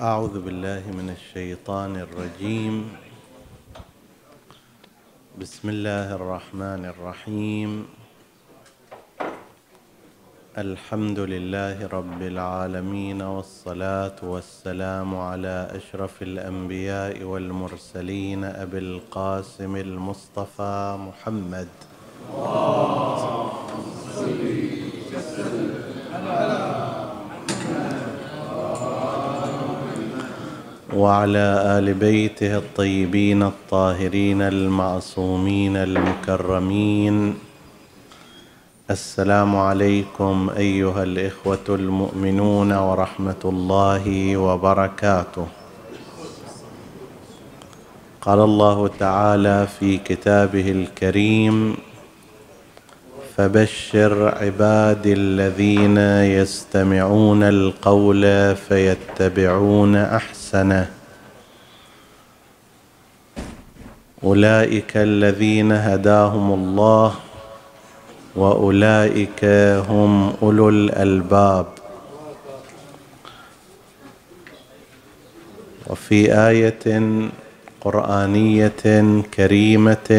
أعوذ بالله من الشيطان الرجيم. بسم الله الرحمن الرحيم. الحمد لله رب العالمين والصلاة والسلام على أشرف الأنبياء والمرسلين أبي القاسم المصطفى محمد. وعلى آل بيته الطيبين الطاهرين المعصومين المكرمين. السلام عليكم أيها الإخوة المؤمنون ورحمة الله وبركاته. قال الله تعالى في كتابه الكريم فبشر عبادي الذين يستمعون القول فيتبعون أحسنه. أولئك الذين هداهم الله وأولئك هم أولو الألباب. وفي آية قرآنية كريمة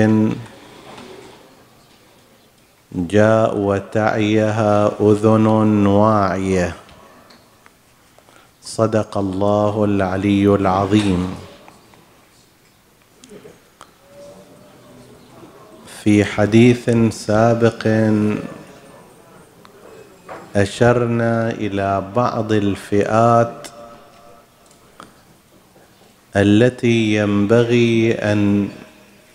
جاء وتعيها أذن واعية. صدق الله العلي العظيم. في حديث سابق أشرنا إلى بعض الفئات التي ينبغي أن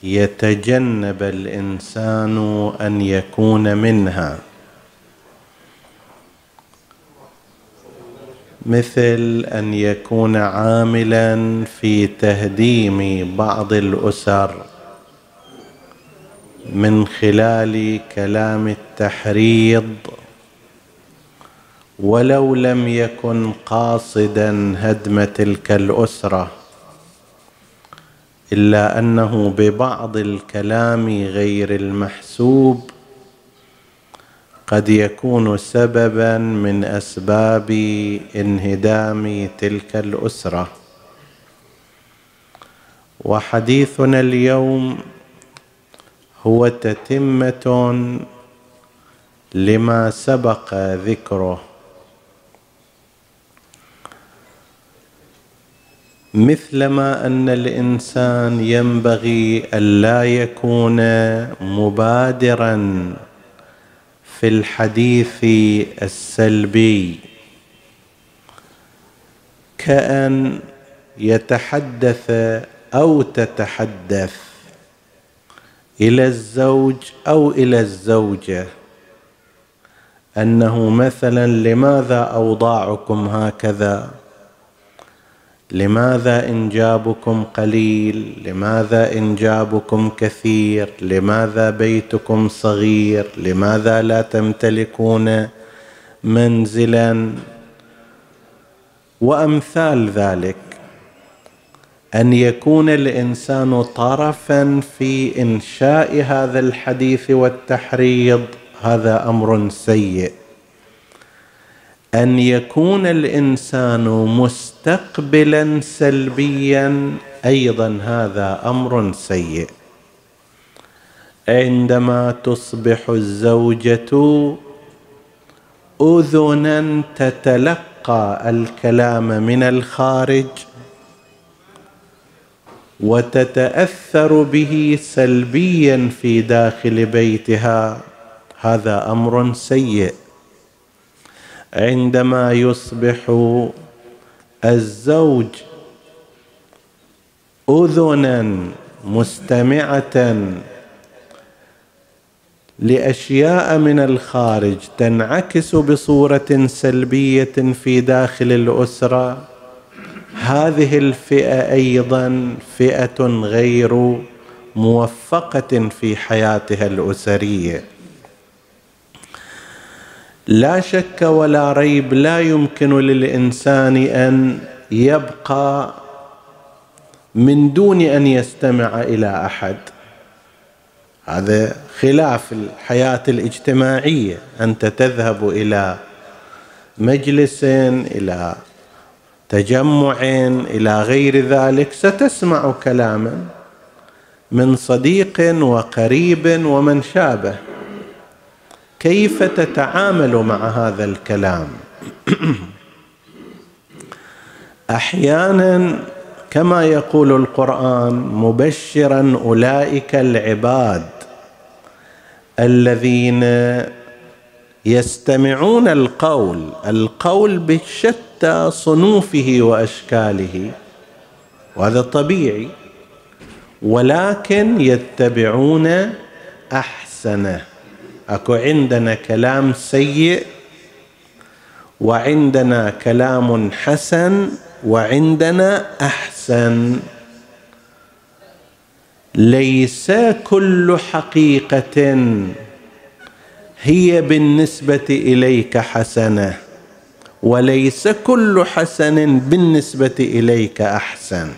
يتجنب الإنسان أن يكون منها. مثل أن يكون عاملا في تهديم بعض الأسر من خلال كلام التحريض ولو لم يكن قاصدا هدم تلك الأسرة. إلا أنه ببعض الكلام غير المحسوب قد يكون سببا من أسباب انهدام تلك الأسرة. وحديثنا اليوم هو تتمة لما سبق ذكره. مثلما أن الإنسان ينبغي الا يكون مبادرا في الحديث السلبي. كأن يتحدث أو تتحدث إلى الزوج أو إلى الزوجة. أنه مثلا لماذا أوضاعكم هكذا؟ لماذا انجابكم قليل؟ لماذا انجابكم كثير؟ لماذا بيتكم صغير؟ لماذا لا تمتلكون منزلا؟ وأمثال ذلك. أن يكون الإنسان طرفا في إنشاء هذا الحديث والتحريض هذا أمر سيء. أن يكون الإنسان مستقبلا سلبيا. أيضا هذا أمر سيء. عندما تصبح الزوجة اذنا تتلقى الكلام من الخارج وتتأثر به سلبيا في داخل بيتها هذا أمر سيء. عندما يصبح الزوج أذنا مستمعة لأشياء من الخارج تنعكس بصورة سلبية في داخل الأسرة هذه الفئة أيضا فئة غير موفقة في حياتها الأسرية. لا شك ولا ريب لا يمكن للإنسان أن يبقى من دون أن يستمع إلى أحد. هذا خلاف الحياة الاجتماعية. أنت تذهب إلى مجلس إلى تجمع إلى غير ذلك. ستسمع كلاما من صديق وقريب ومن شابه. كيف تتعامل مع هذا الكلام؟ أحيانا كما يقول القرآن مبشرا أولئك العباد الذين يستمعون القول القول بشتى صنوفه وأشكاله وهذا طبيعي ولكن يتبعون أحسنه. أكو عندنا كلام سيء وعندنا كلام حسن وعندنا أحسن. ليس كل حقيقة هي بالنسبة إليك حسنة وليس كل حسن بالنسبة إليك أحسن.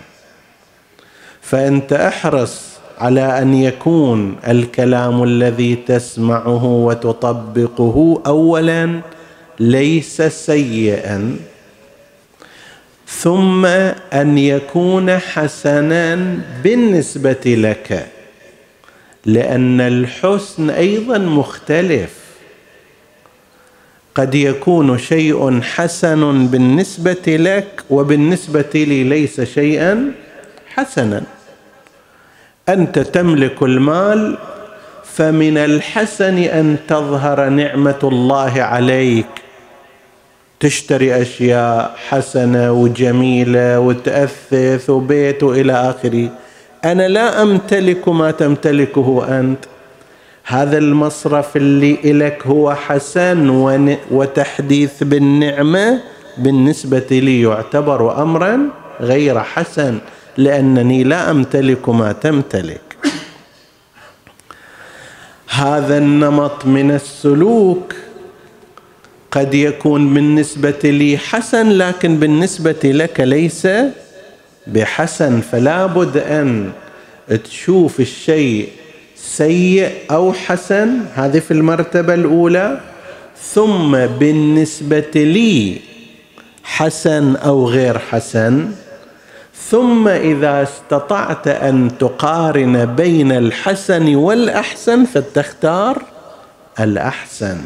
فأنت أحرص على أن يكون الكلام الذي تسمعه وتطبقه اولا ليس سيئا ثم أن يكون حسنا بالنسبة لك لأن الحسن أيضا مختلف. قد يكون شيء حسن بالنسبة لك وبالنسبة لي ليس شيئا حسنا. أنت تملك المال فمن الحسن أن تظهر نعمة الله عليك. تشتري أشياء حسنة وجميلة وتأثث وبيت وإلى آخره. أنا لا أمتلك ما تمتلكه أنت. هذا المصرف اللي إلك هو حسن وتحديث بالنعمة بالنسبة لي يعتبر أمرا غير حسن. لأنني لا أمتلك ما تمتلك. هذا النمط من السلوك قد يكون بالنسبة لي حسن لكن بالنسبة لك ليس بحسن. فلا بد أن تشوف الشيء سيء أو حسن هذه في المرتبة الأولى. ثم بالنسبة لي حسن أو غير حسن ثم إذا استطعت أن تقارن بين الحسن والأحسن فتختار الأحسن.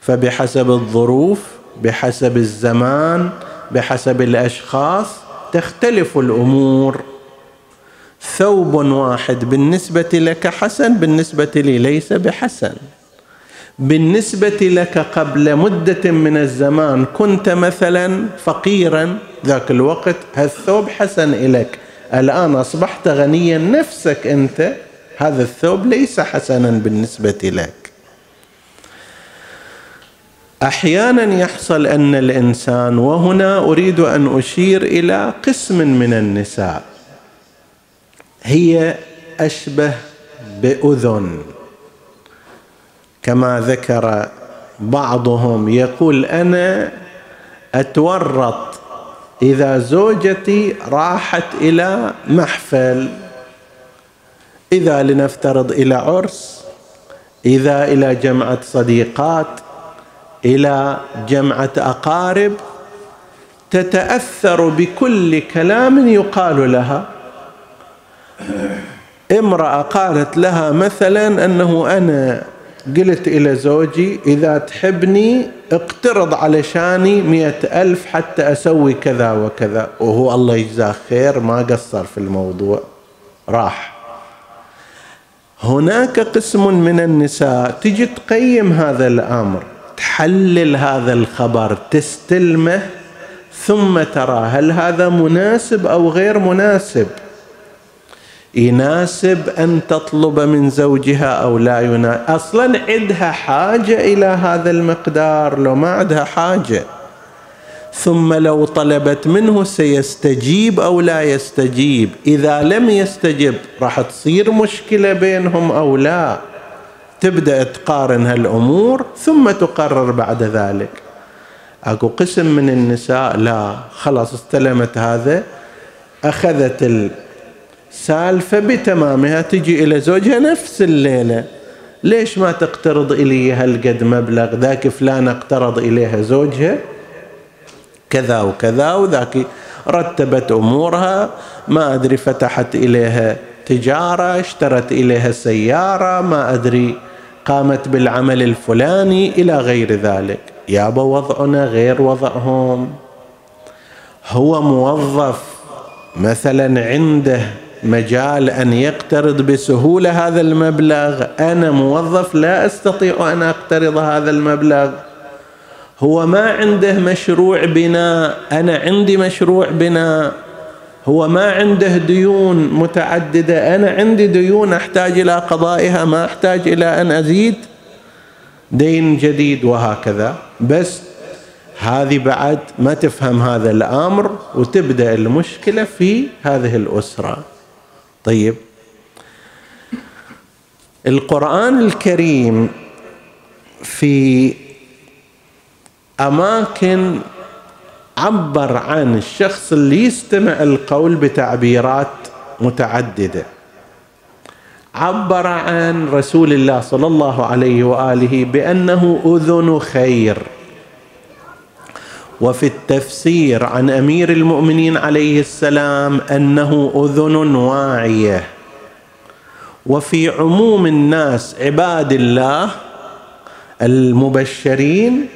فبحسب الظروف بحسب الزمان بحسب الأشخاص تختلف الأمور. ثوب واحد بالنسبة لك حسن بالنسبة لي ليس بحسن. بالنسبة لك قبل مدة من الزمان كنت مثلا فقيرا ذاك الوقت هالثوب حسن إليك. الآن أصبحت غنيا نفسك أنت هذا الثوب ليس حسنا بالنسبة لك. أحيانا يحصل أن الإنسان وهنا أريد أن أشير إلى قسم من النساء هي أشبه بأذن. كما ذكر بعضهم يقول أنا أتورط إذا زوجتي راحت إلى محفل. إذا لنفترض إلى عرس إذا إلى جمعة صديقات إلى جمعة أقارب تتأثر بكل كلام يقال لها. امرأة قالت لها مثلا أنه أنا قلت إلى زوجي إذا تحبني اقترض علشاني مئة ألف حتى أسوي كذا وكذا. وهو الله يجزاه خير ما قصر في الموضوع راح. هناك قسم من النساء تجي تقيم هذا الأمر تحلل هذا الخبر تستلمه ثم ترى هل هذا مناسب أو غير مناسب. يناسب أن تطلب من زوجها أو لا يناسب أصلا عندها حاجة إلى هذا المقدار لو ما عندها حاجة. ثم لو طلبت منه سيستجيب أو لا يستجيب. إذا لم يستجب راح تصير مشكلة بينهم أو لا. تبدأ تقارن هالأمور ثم تقرر بعد ذلك. أكو قسم من النساء لا خلاص استلمت هذا أخذت سالفة بتمامها تجي إلى زوجها نفس الليلة. ليش ما تقترض إلي هالقد مبلغ؟ ذاك فلان اقترض إليها زوجها. كذا وكذا وذاك رتبت أمورها ما أدري فتحت إليها تجارة اشترت إليها سيارة ما أدري قامت بالعمل الفلاني إلى غير ذلك. يابا وضعنا غير وضعهم. هو موظف مثلا عنده مجال أن يقترض بسهولة هذا المبلغ. أنا موظف لا أستطيع أن أقترض هذا المبلغ. هو ما عنده مشروع بناء. أنا عندي مشروع بناء. هو ما عنده ديون متعددة. أنا عندي ديون أحتاج إلى قضائها ما أحتاج إلى أن أزيد. دين جديد وهكذا. بس هذه بعد ما تفهم هذا الأمر وتبدأ المشكلة في هذه الأسرة. طيب. القرآن الكريم في أماكن عبر عن الشخص اللي يستمع القول بتعبيرات متعددة. عبر عن رسول الله صلى الله عليه وآله بأنه أذن خير. وفي التفسير عن أمير المؤمنين عليه السلام أنه أذن واعية. وفي عموم الناس عباد الله المبشرين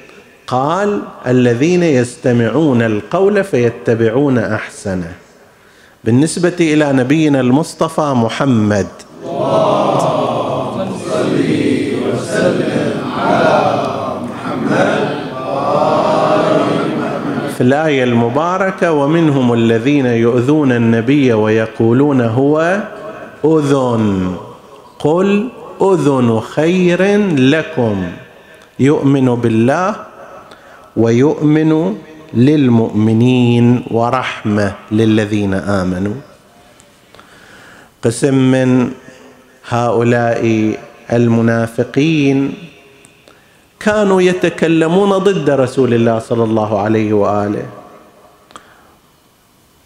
قال الذين يستمعون القول فيتبعون أحسنه. بالنسبة إلى نبينا المصطفى محمد. اللهم في الآية المباركة ومنهم الذين يؤذون النبي ويقولون هو أذن. قل أذن خير لكم. يؤمن بالله ويؤمن للمؤمنين ورحمة للذين آمنوا. قسم من هؤلاء المنافقين كانوا يتكلمون ضد رسول الله صلى الله عليه وآله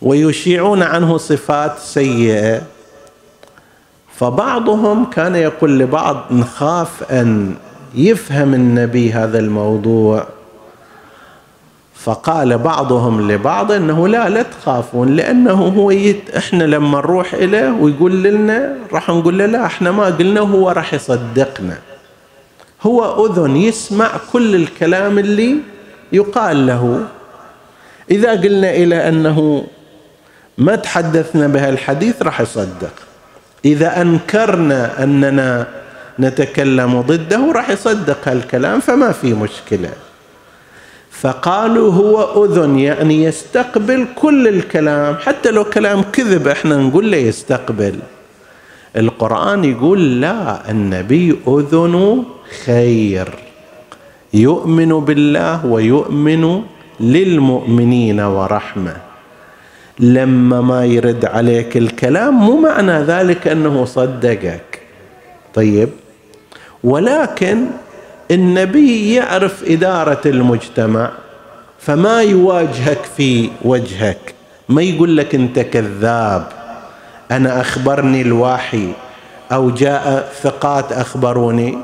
ويشيعون عنه صفات سيئة. فبعضهم كان يقول لبعض نخاف أن يفهم النبي هذا الموضوع. فقال بعضهم لبعض إنه لا لا تخافون لأنه هو يت إحنا لما نروح له ويقول لنا راح نقول له لا إحنا ما قلنا هو راح يصدقنا. هو أذن يسمع كل الكلام اللي يقال له. إذا قلنا إلى أنه ما تحدثنا بهالحديث راح يصدق. إذا أنكرنا أننا نتكلم ضده راح يصدق هالكلام فما في مشكلة. فقالوا هو أذن يعني يستقبل كل الكلام. حتى لو كلام كذب إحنا نقول له يستقبل. القرآن يقول لا النبي أذن خير. يؤمن بالله ويؤمن للمؤمنين ورحمة. لما ما يرد عليك الكلام مو معنى ذلك أنه صدقك. طيب ولكن النبي يعرف إدارة المجتمع فما يواجهك في وجهك. ما يقول لك أنت كذاب. أنا أخبرني الواحي أو جاء ثقات أخبروني.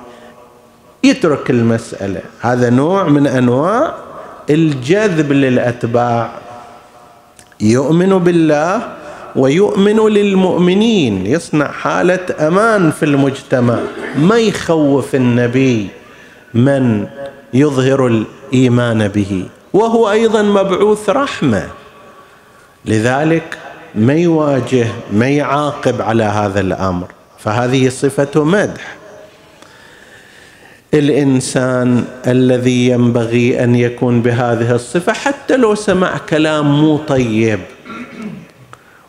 يترك المسألة. هذا نوع من أنواع الجذب للأتباع. يؤمن بالله ويؤمن للمؤمنين. يصنع حالة أمان في المجتمع. ما يخوف النبي من يظهر الإيمان به. وهو أيضا مبعوث رحمة. لذلك ما يواجه ما يعاقب على هذا الأمر. فهذه صفة مدح. الإنسان الذي ينبغي أن يكون بهذه الصفة حتى لو سمع كلام مو طيب.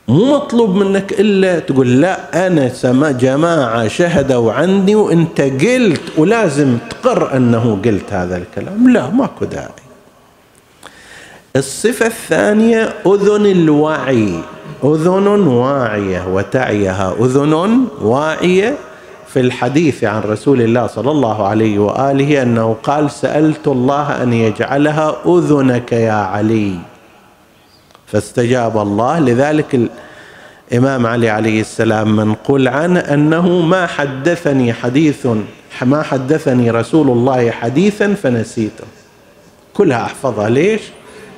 مو مطلوب منك إلا تقول لا أنا سما جماعة شهدوا عني وإنت قلت ولازم تقر أنه قلت هذا الكلام. لا ماكو داعي. الصفة الثانية أذن الوعي. أذن واعية وتعيها. أذن واعية في الحديث عن رسول الله صلى الله عليه وآله أنه قال سألت الله أن يجعلها أذنك يا علي. فاستجاب الله. لذلك الإمام علي عليه السلام منقول عنه أنه ما حدثني حديث ما حدثني رسول الله حديثا فنسيته. كلها أحفظها. ليش؟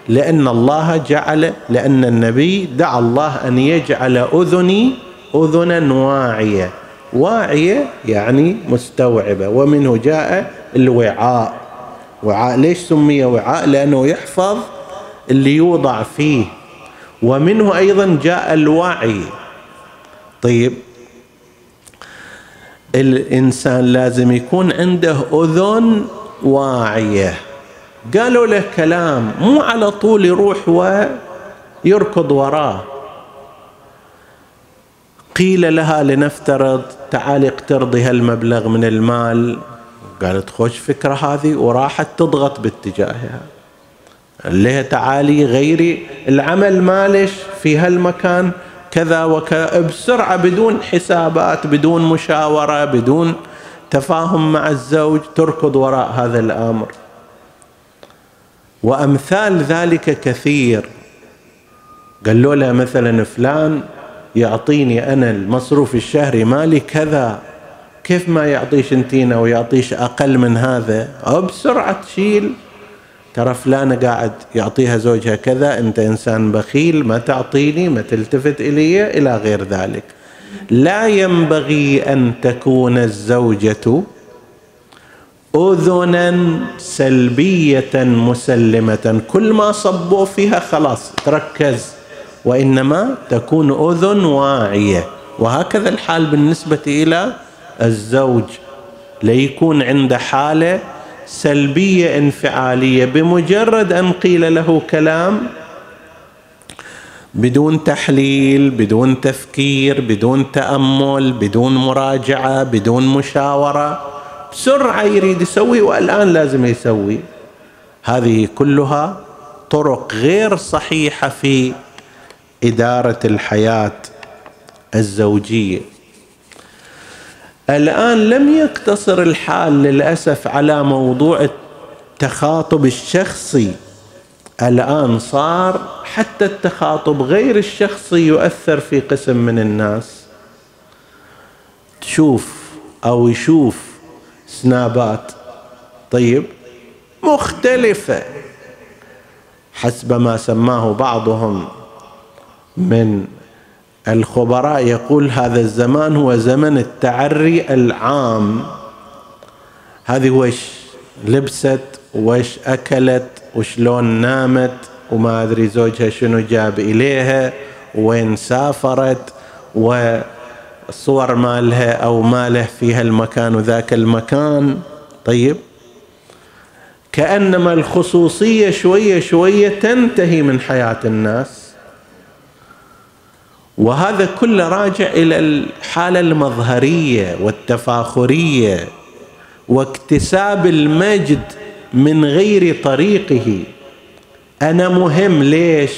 لأن الله جعل لأن النبي دعا الله أن يجعل أذني أذنا واعية. واعية يعني مستوعبة ومنه جاء الوعاء. وعاء ليش سمي وعاء؟ لأنه يحفظ اللي يوضع فيه. ومنه أيضا جاء الوعي. طيب الإنسان لازم يكون عنده أذن واعية. قالوا له كلام مو على طول يروح ويركض وراه. قيل لها لنفترض تعالي اقترضي هالمبلغ من المال. قالت خوش فكرة هذه وراحت تضغط باتجاهها. لها تعالي غيري العمل مالش في هالمكان كذا وكذا بسرعة بدون حسابات بدون مشاورة بدون تفاهم مع الزوج تركض وراء هذا الأمر. وأمثال ذلك كثير. قالوا له مثلا فلان يعطيني أنا المصروف الشهري مالي كذا كيف ما يعطيش أنتينا ويعطيش أقل من هذا؟ أو بسرعة تشيل. ترى فلانة قاعد يعطيها زوجها كذا أنت إنسان بخيل ما تعطيني ما تلتفت إلي إلى غير ذلك. لا ينبغي أن تكون الزوجة أذنا سلبية مسلمة. كل ما صبوا فيها خلاص تركز. وإنما تكون أذن واعية. وهكذا الحال بالنسبة إلى الزوج. ليكون عنده حالة سلبية انفعالية بمجرد أن قيل له كلام بدون تحليل بدون تفكير بدون تأمل بدون مراجعة بدون مشاورة. بسرعة يريد يسوي والآن لازم يسوي. هذه كلها طرق غير صحيحة في إدارة الحياة الزوجية. الآن لم يقتصر الحال للأسف على موضوع التخاطب الشخصي. الآن صار حتى التخاطب غير الشخصي يؤثر في قسم من الناس. تشوف أو يشوف سنابات. طيب مختلفة. حسب ما سماه بعضهم من الخبراء يقول هذا الزمان هو زمن التعري العام. هذه وش لبست؟ وش أكلت؟ وشلون نامت؟ وما أدري زوجها شنو جاب إليها؟ وين سافرت؟ وصور مالها أو ماله في هالمكان وذاك المكان. طيب. كأنما الخصوصية شوية شوية تنتهي من حياة الناس. وهذا كله راجع إلى الحالة المظهرية والتفاخرية واكتساب المجد من غير طريقه. أنا مهم ليش؟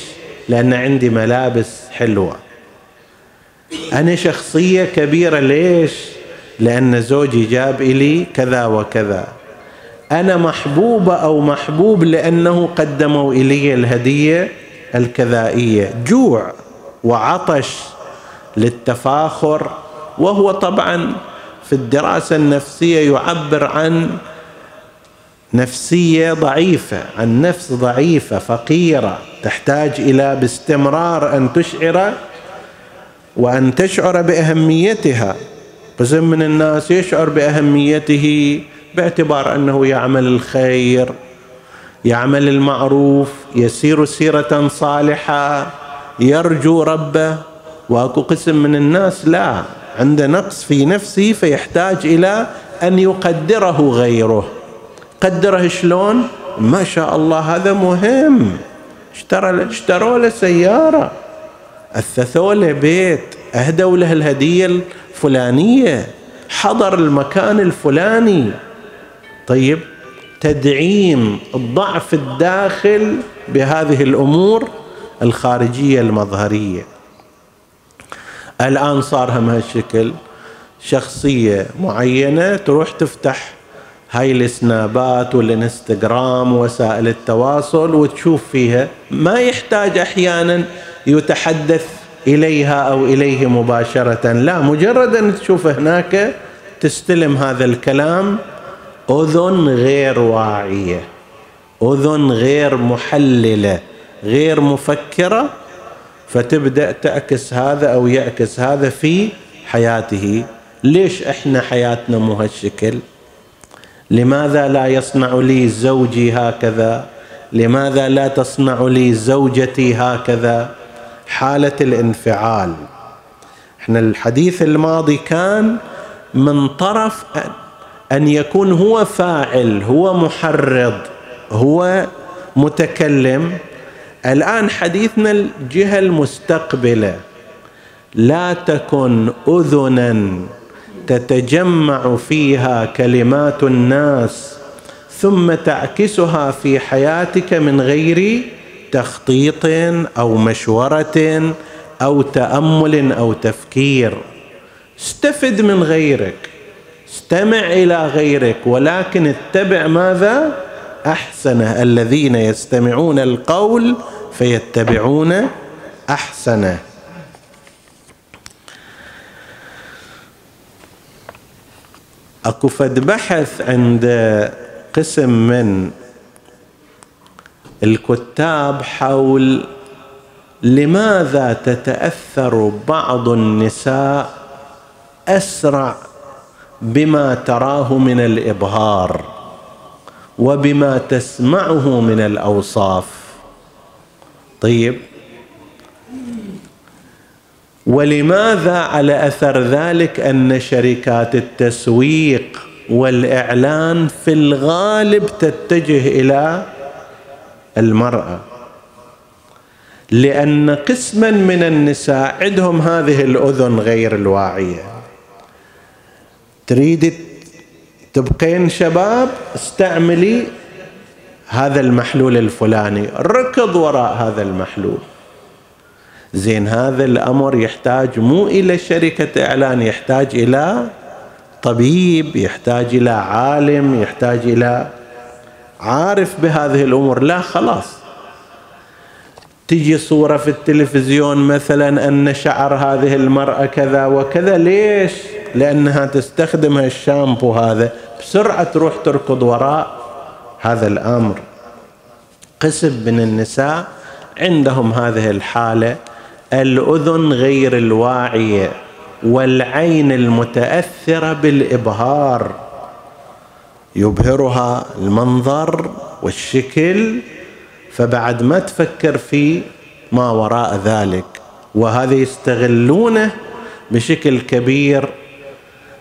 لأن عندي ملابس حلوة. أنا شخصية كبيرة. ليش؟ لأن زوجي جاب لي كذا وكذا. أنا محبوبه أو محبوب لأنه قدموا إلي الهدية الكذائية. جوع وعطش للتفاخر وهو طبعا في الدراسة النفسية يعبر عن نفسية ضعيفة عن نفس ضعيفة فقيرة تحتاج إلى باستمرار أن تشعر وأن تشعر بأهميتها. قسم من الناس يشعر بأهميته باعتبار أنه يعمل الخير يعمل المعروف يسير سيرة صالحة يرجو ربه. وأكو قسم من الناس لا عنده نقص في نفسه فيحتاج إلى أن يقدره غيره. قدره شلون؟ ما شاء الله هذا مهم. اشترى اشتروا له سيارة. اثثوا له بيت اهدوا له الهدية الفلانية حضر المكان الفلاني. طيب تدعيم الضعف الداخل بهذه الأمور الخارجية المظهرية. الآن صار هم هالشكل. شخصية معينة تروح تفتح هاي السنابات والانستغرام ووسائل التواصل وتشوف فيها ما يحتاج أحيانا يتحدث إليها أو إليه مباشرة. لا مجرد أن تشوف هناك تستلم هذا الكلام أذن غير واعية أذن غير محللة غير مفكرة فتبدأ تعكس هذا أو يعكس هذا في حياته. ليش إحنا حياتنا مو هالشكل؟ لماذا لا يصنع لي زوجي هكذا؟ لماذا لا تصنع لي زوجتي هكذا؟ حالة الانفعال. إحنا الحديث الماضي كان من طرف ان يكون هو فاعل هو محرض هو متكلم. الآن حديثنا الجهة المستقبلة. لا تكن أذنا تتجمع فيها كلمات الناس ثم تعكسها في حياتك من غير تخطيط أو مشورة أو تأمل أو تفكير. استفد من غيرك. استمع إلى غيرك. ولكن اتبع ماذا؟ احسنه الذين يستمعون القول فيتبعون احسنه أكو فد بحث عند قسم من الكتاب حول لماذا تتأثر بعض النساء أسرع بما تراه من الإبهار وبما تسمعه من الأوصاف. طيب. ولماذا على أثر ذلك أن شركات التسويق والإعلان في الغالب تتجه إلى المرأة. لأن قسما من النساء عندهم هذه الأذن غير الواعية. تريد تبقين شباب؟ استعملي هذا المحلول الفلاني. ركض وراء هذا المحلول. زين هذا الأمر يحتاج مو إلى شركة إعلان يحتاج إلى طبيب يحتاج إلى عالم يحتاج إلى عارف بهذه الأمور. لا خلاص. تجي صورة في التلفزيون مثلا أن شعر هذه المرأة كذا وكذا ليش؟ لأنها تستخدم الشامبو هذا بسرعة تروح تركض وراء هذا الأمر. قسم من النساء عندهم هذه الحالة. الأذن غير الواعية والعين المتأثرة بالإبهار. يبهرها المنظر والشكل فبعد ما تفكر في ما وراء ذلك. وهذا يستغلونه بشكل كبير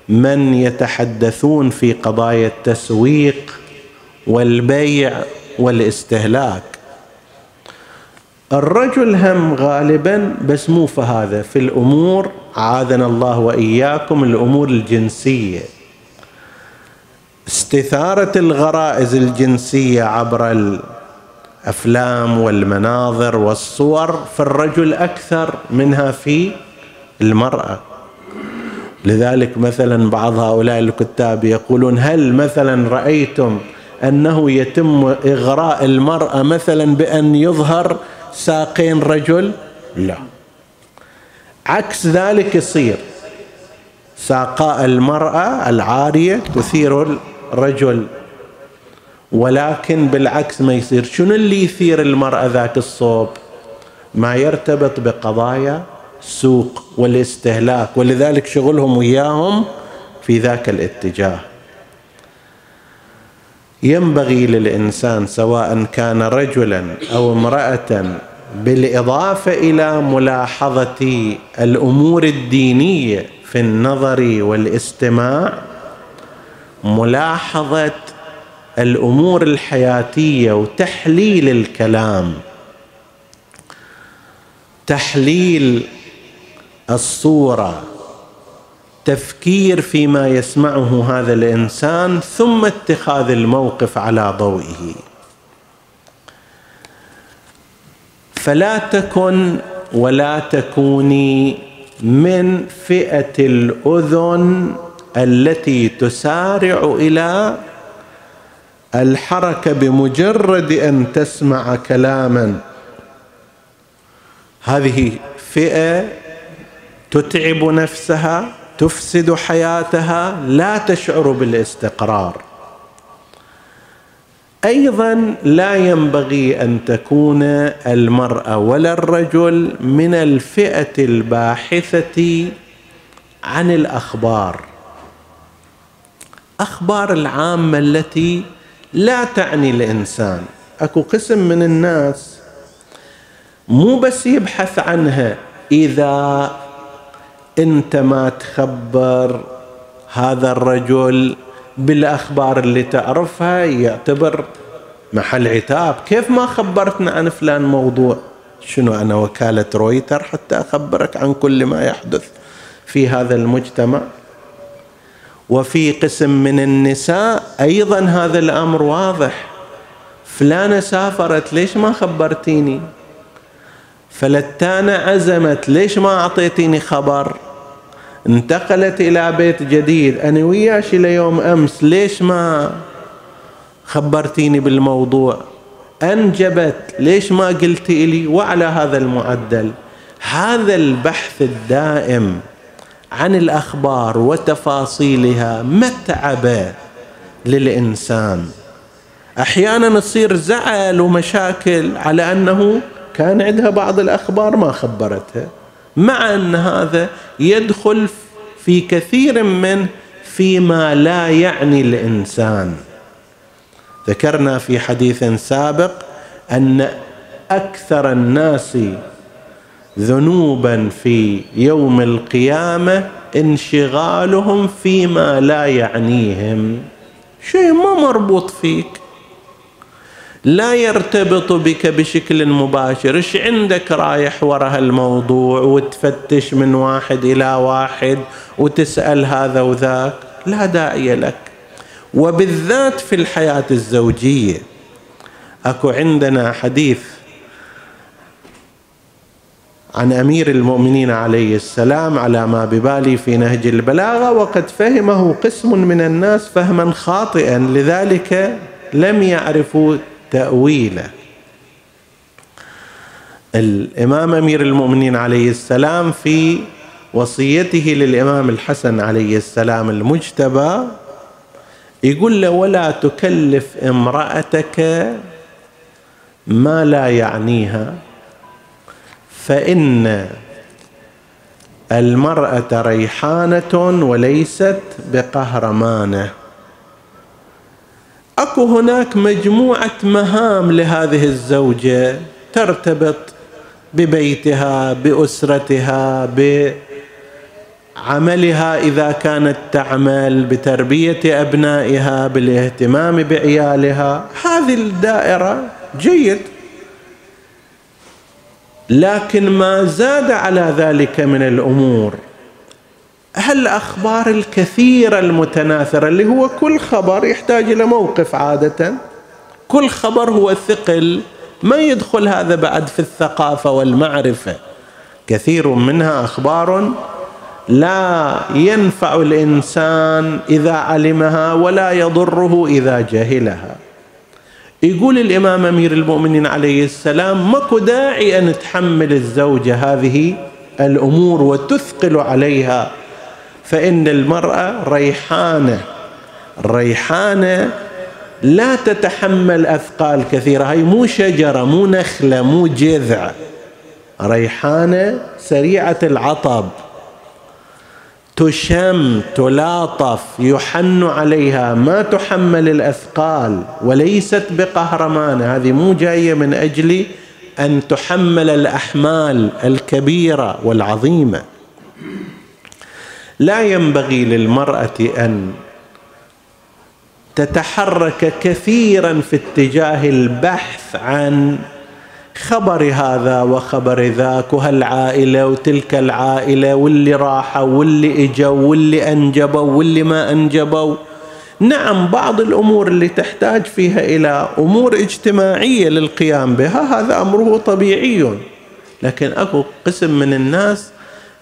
من يتحدثون في قضايا التسويق والبيع والاستهلاك. الرجل هم غالبا بس مو فهذا في الأمور عاذنا الله وإياكم الأمور الجنسية. استثارة الغرائز الجنسية عبر الأفلام والمناظر والصور في الرجل أكثر منها في المرأة. لذلك مثلا بعض هؤلاء الكتاب يقولون هل مثلا رأيتم أنه يتم إغراء المرأة مثلا بأن يظهر ساقين رجل؟ لا. عكس ذلك يصير. ساقاء المرأة العارية تثير الرجل ولكن بالعكس ما يصير. شنو اللي يثير المرأة ذاك الصوب؟ ما يرتبط بقضايا السوق والاستهلاك ولذلك شغلهم وياهم في ذاك الاتجاه. ينبغي للإنسان سواء كان رجلا أو امرأة بالإضافة إلى ملاحظة الأمور الدينية في النظر والاستماع ملاحظة الأمور الحياتية وتحليل الكلام. تحليل الصورة. تفكير فيما يسمعه هذا الإنسان ثم اتخاذ الموقف على ضوئه. فلا تكن ولا تكوني من فئة الأذن التي تسارع إلى الحركة بمجرد أن تسمع كلاما. هذه فئة تتعب نفسها تفسد حياتها لا تشعر بالاستقرار. أيضا لا ينبغي أن تكون المراه ولا الرجل من الفئة الباحثة عن الأخبار. أخبار العامة التي لا تعني الإنسان. أكو قسم من الناس مو بس يبحث عنها. إذا أنت ما تخبر هذا الرجل بالأخبار اللي تعرفها يعتبر محل عتاب. كيف ما خبرتنا عن فلان موضوع؟ شنو أنا وكالة رويتر حتى أخبرك عن كل ما يحدث في هذا المجتمع؟ وفي قسم من النساء أيضا هذا الأمر واضح. فلانة سافرت ليش ما خبرتيني؟ فلتانة عزمت ليش ما أعطيتيني خبر؟ انتقلت إلى بيت جديد أنا وياش إلى يوم أمس ليش ما خبرتيني بالموضوع؟ أنجبت ليش ما قلتي لي وعلى هذا المعدل. هذا البحث الدائم. عن الأخبار وتفاصيلها متعبه للإنسان. أحيانا تصير زعل ومشاكل على أنه كان عندها بعض الأخبار ما خبرتها مع أن هذا يدخل في كثير من فيما لا يعني الإنسان. ذكرنا في حديث سابق أن أكثر الناس ذنوبا في يوم القيامة انشغالهم فيما لا يعنيهم. شيء ما مربوط فيك. لا يرتبط بك بشكل مباشر. إيش عندك رايح وراء الموضوع وتفتش من واحد إلى واحد وتسأل هذا وذاك؟ لا داعي لك. وبالذات في الحياة الزوجية. أكو عندنا حديث عن أمير المؤمنين عليه السلام على ما ببالي في نهج البلاغة وقد فهمه قسم من الناس فهما خاطئا لذلك لم يعرفوا تأويله. الإمام أمير المؤمنين عليه السلام في وصيته للإمام الحسن عليه السلام المجتبى يقول له ولا تكلف امرأتك ما لا يعنيها فإن المرأة ريحانة وليست بقهرمانة. أكو هناك مجموعة مهام لهذه الزوجة ترتبط ببيتها بأسرتها بعملها إذا كانت تعمل بتربية أبنائها بالاهتمام بعيالها. هذه الدائرة جيد. لكن ما زاد على ذلك من الأمور. هالأخبار الكثيرة المتناثرة اللي هو كل خبر يحتاج إلى موقف عادة؟ كل خبر هو ثقل ما يدخل هذا بعد في الثقافة والمعرفة. كثير منها أخبار لا ينفع الإنسان إذا علمها ولا يضره إذا جهلها. يقول الإمام أمير المؤمنين عليه السلام ماكو داعي أن تحمل الزوجة هذه الأمور وتثقل عليها فإن المرأة ريحانة الريحانة لا تتحمل أثقال كثيرة. هي مو شجرة مو نخلة مو جذع ريحانة سريعة العطب. تشم تلاطف يحن عليها. ما تحمل الأثقال وليست بقهرمانة هذه مو جاية من أجل أن تحمل الأحمال الكبيرة والعظيمة. لا ينبغي للمرأة أن تتحرك كثيرا في اتجاه البحث عن خبر هذا وخبر ذاك وهالعائلة وتلك العائلة واللي راحوا واللي إجوا واللي أنجبوا واللي ما أنجبوا؟ نعم بعض الأمور اللي تحتاج فيها إلى أمور اجتماعية للقيام بها هذا أمره طبيعي. لكن أكو قسم من الناس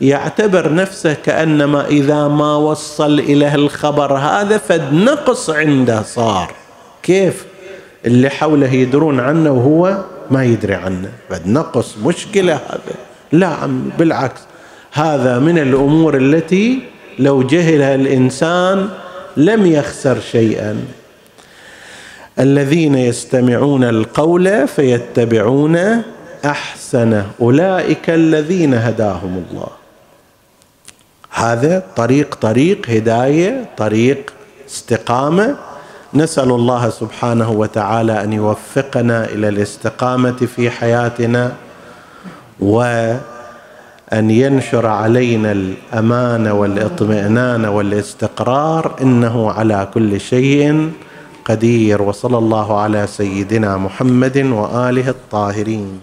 يعتبر نفسه كأنما إذا ما وصل إليه الخبر هذا فد نقص عنده صار. كيف؟ اللي حوله يدرون عنه وهو ما يدري عنه. فد نقص مشكلة هذا. لا عم بالعكس. هذا من الأمور التي لو جهلها الإنسان لم يخسر شيئا. الذين يستمعون القول فيتبعون احسنه أولئك الذين هداهم الله. هذا طريق طريق هداية طريق استقامة. نسأل الله سبحانه وتعالى أن يوفقنا إلى الاستقامة في حياتنا وأن ينشر علينا الأمان والإطمئنان والاستقرار إنه على كل شيء قدير وصلى الله على سيدنا محمد وآله الطاهرين.